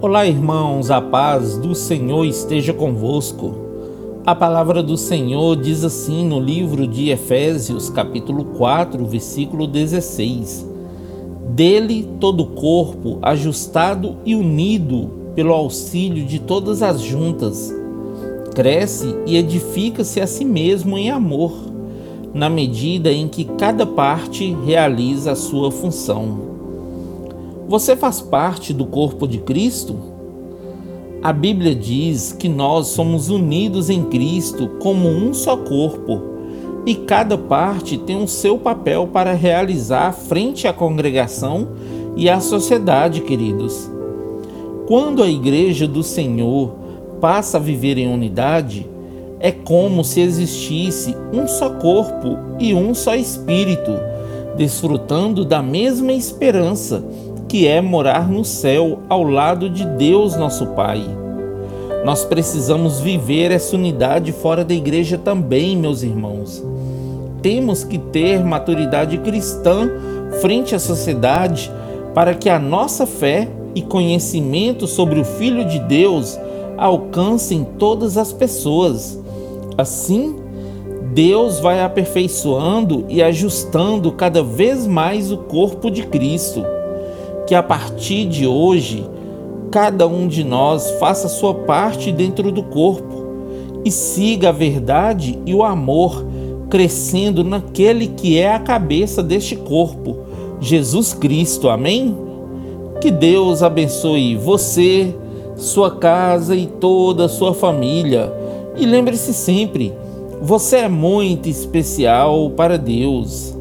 Olá, irmãos, a paz do Senhor esteja convosco. A palavra do Senhor diz assim no livro de Efésios, capítulo 4, versículo 16: Dele todo o corpo, ajustado e unido pelo auxílio de todas as juntas, cresce e edifica-se a si mesmo em amor, na medida em que cada parte realiza a sua função. Você faz parte do corpo de Cristo? A Bíblia diz que nós somos unidos em Cristo como um só corpo e cada parte tem o seu papel para realizar frente à congregação e à sociedade, queridos. Quando a Igreja do Senhor passa a viver em unidade, é como se existisse um só corpo e um só espírito, desfrutando da mesma esperança que é morar no céu ao lado de Deus, nosso Pai. Nós precisamos viver essa unidade fora da igreja também, meus irmãos. Temos que ter maturidade cristã frente à sociedade para que a nossa fé e conhecimento sobre o Filho de Deus alcancem todas as pessoas. Assim, Deus vai aperfeiçoando e ajustando cada vez mais o corpo de Cristo que a partir de hoje cada um de nós faça sua parte dentro do corpo e siga a verdade e o amor, crescendo naquele que é a cabeça deste corpo, Jesus Cristo. Amém? Que Deus abençoe você, sua casa e toda a sua família. E lembre-se sempre, você é muito especial para Deus.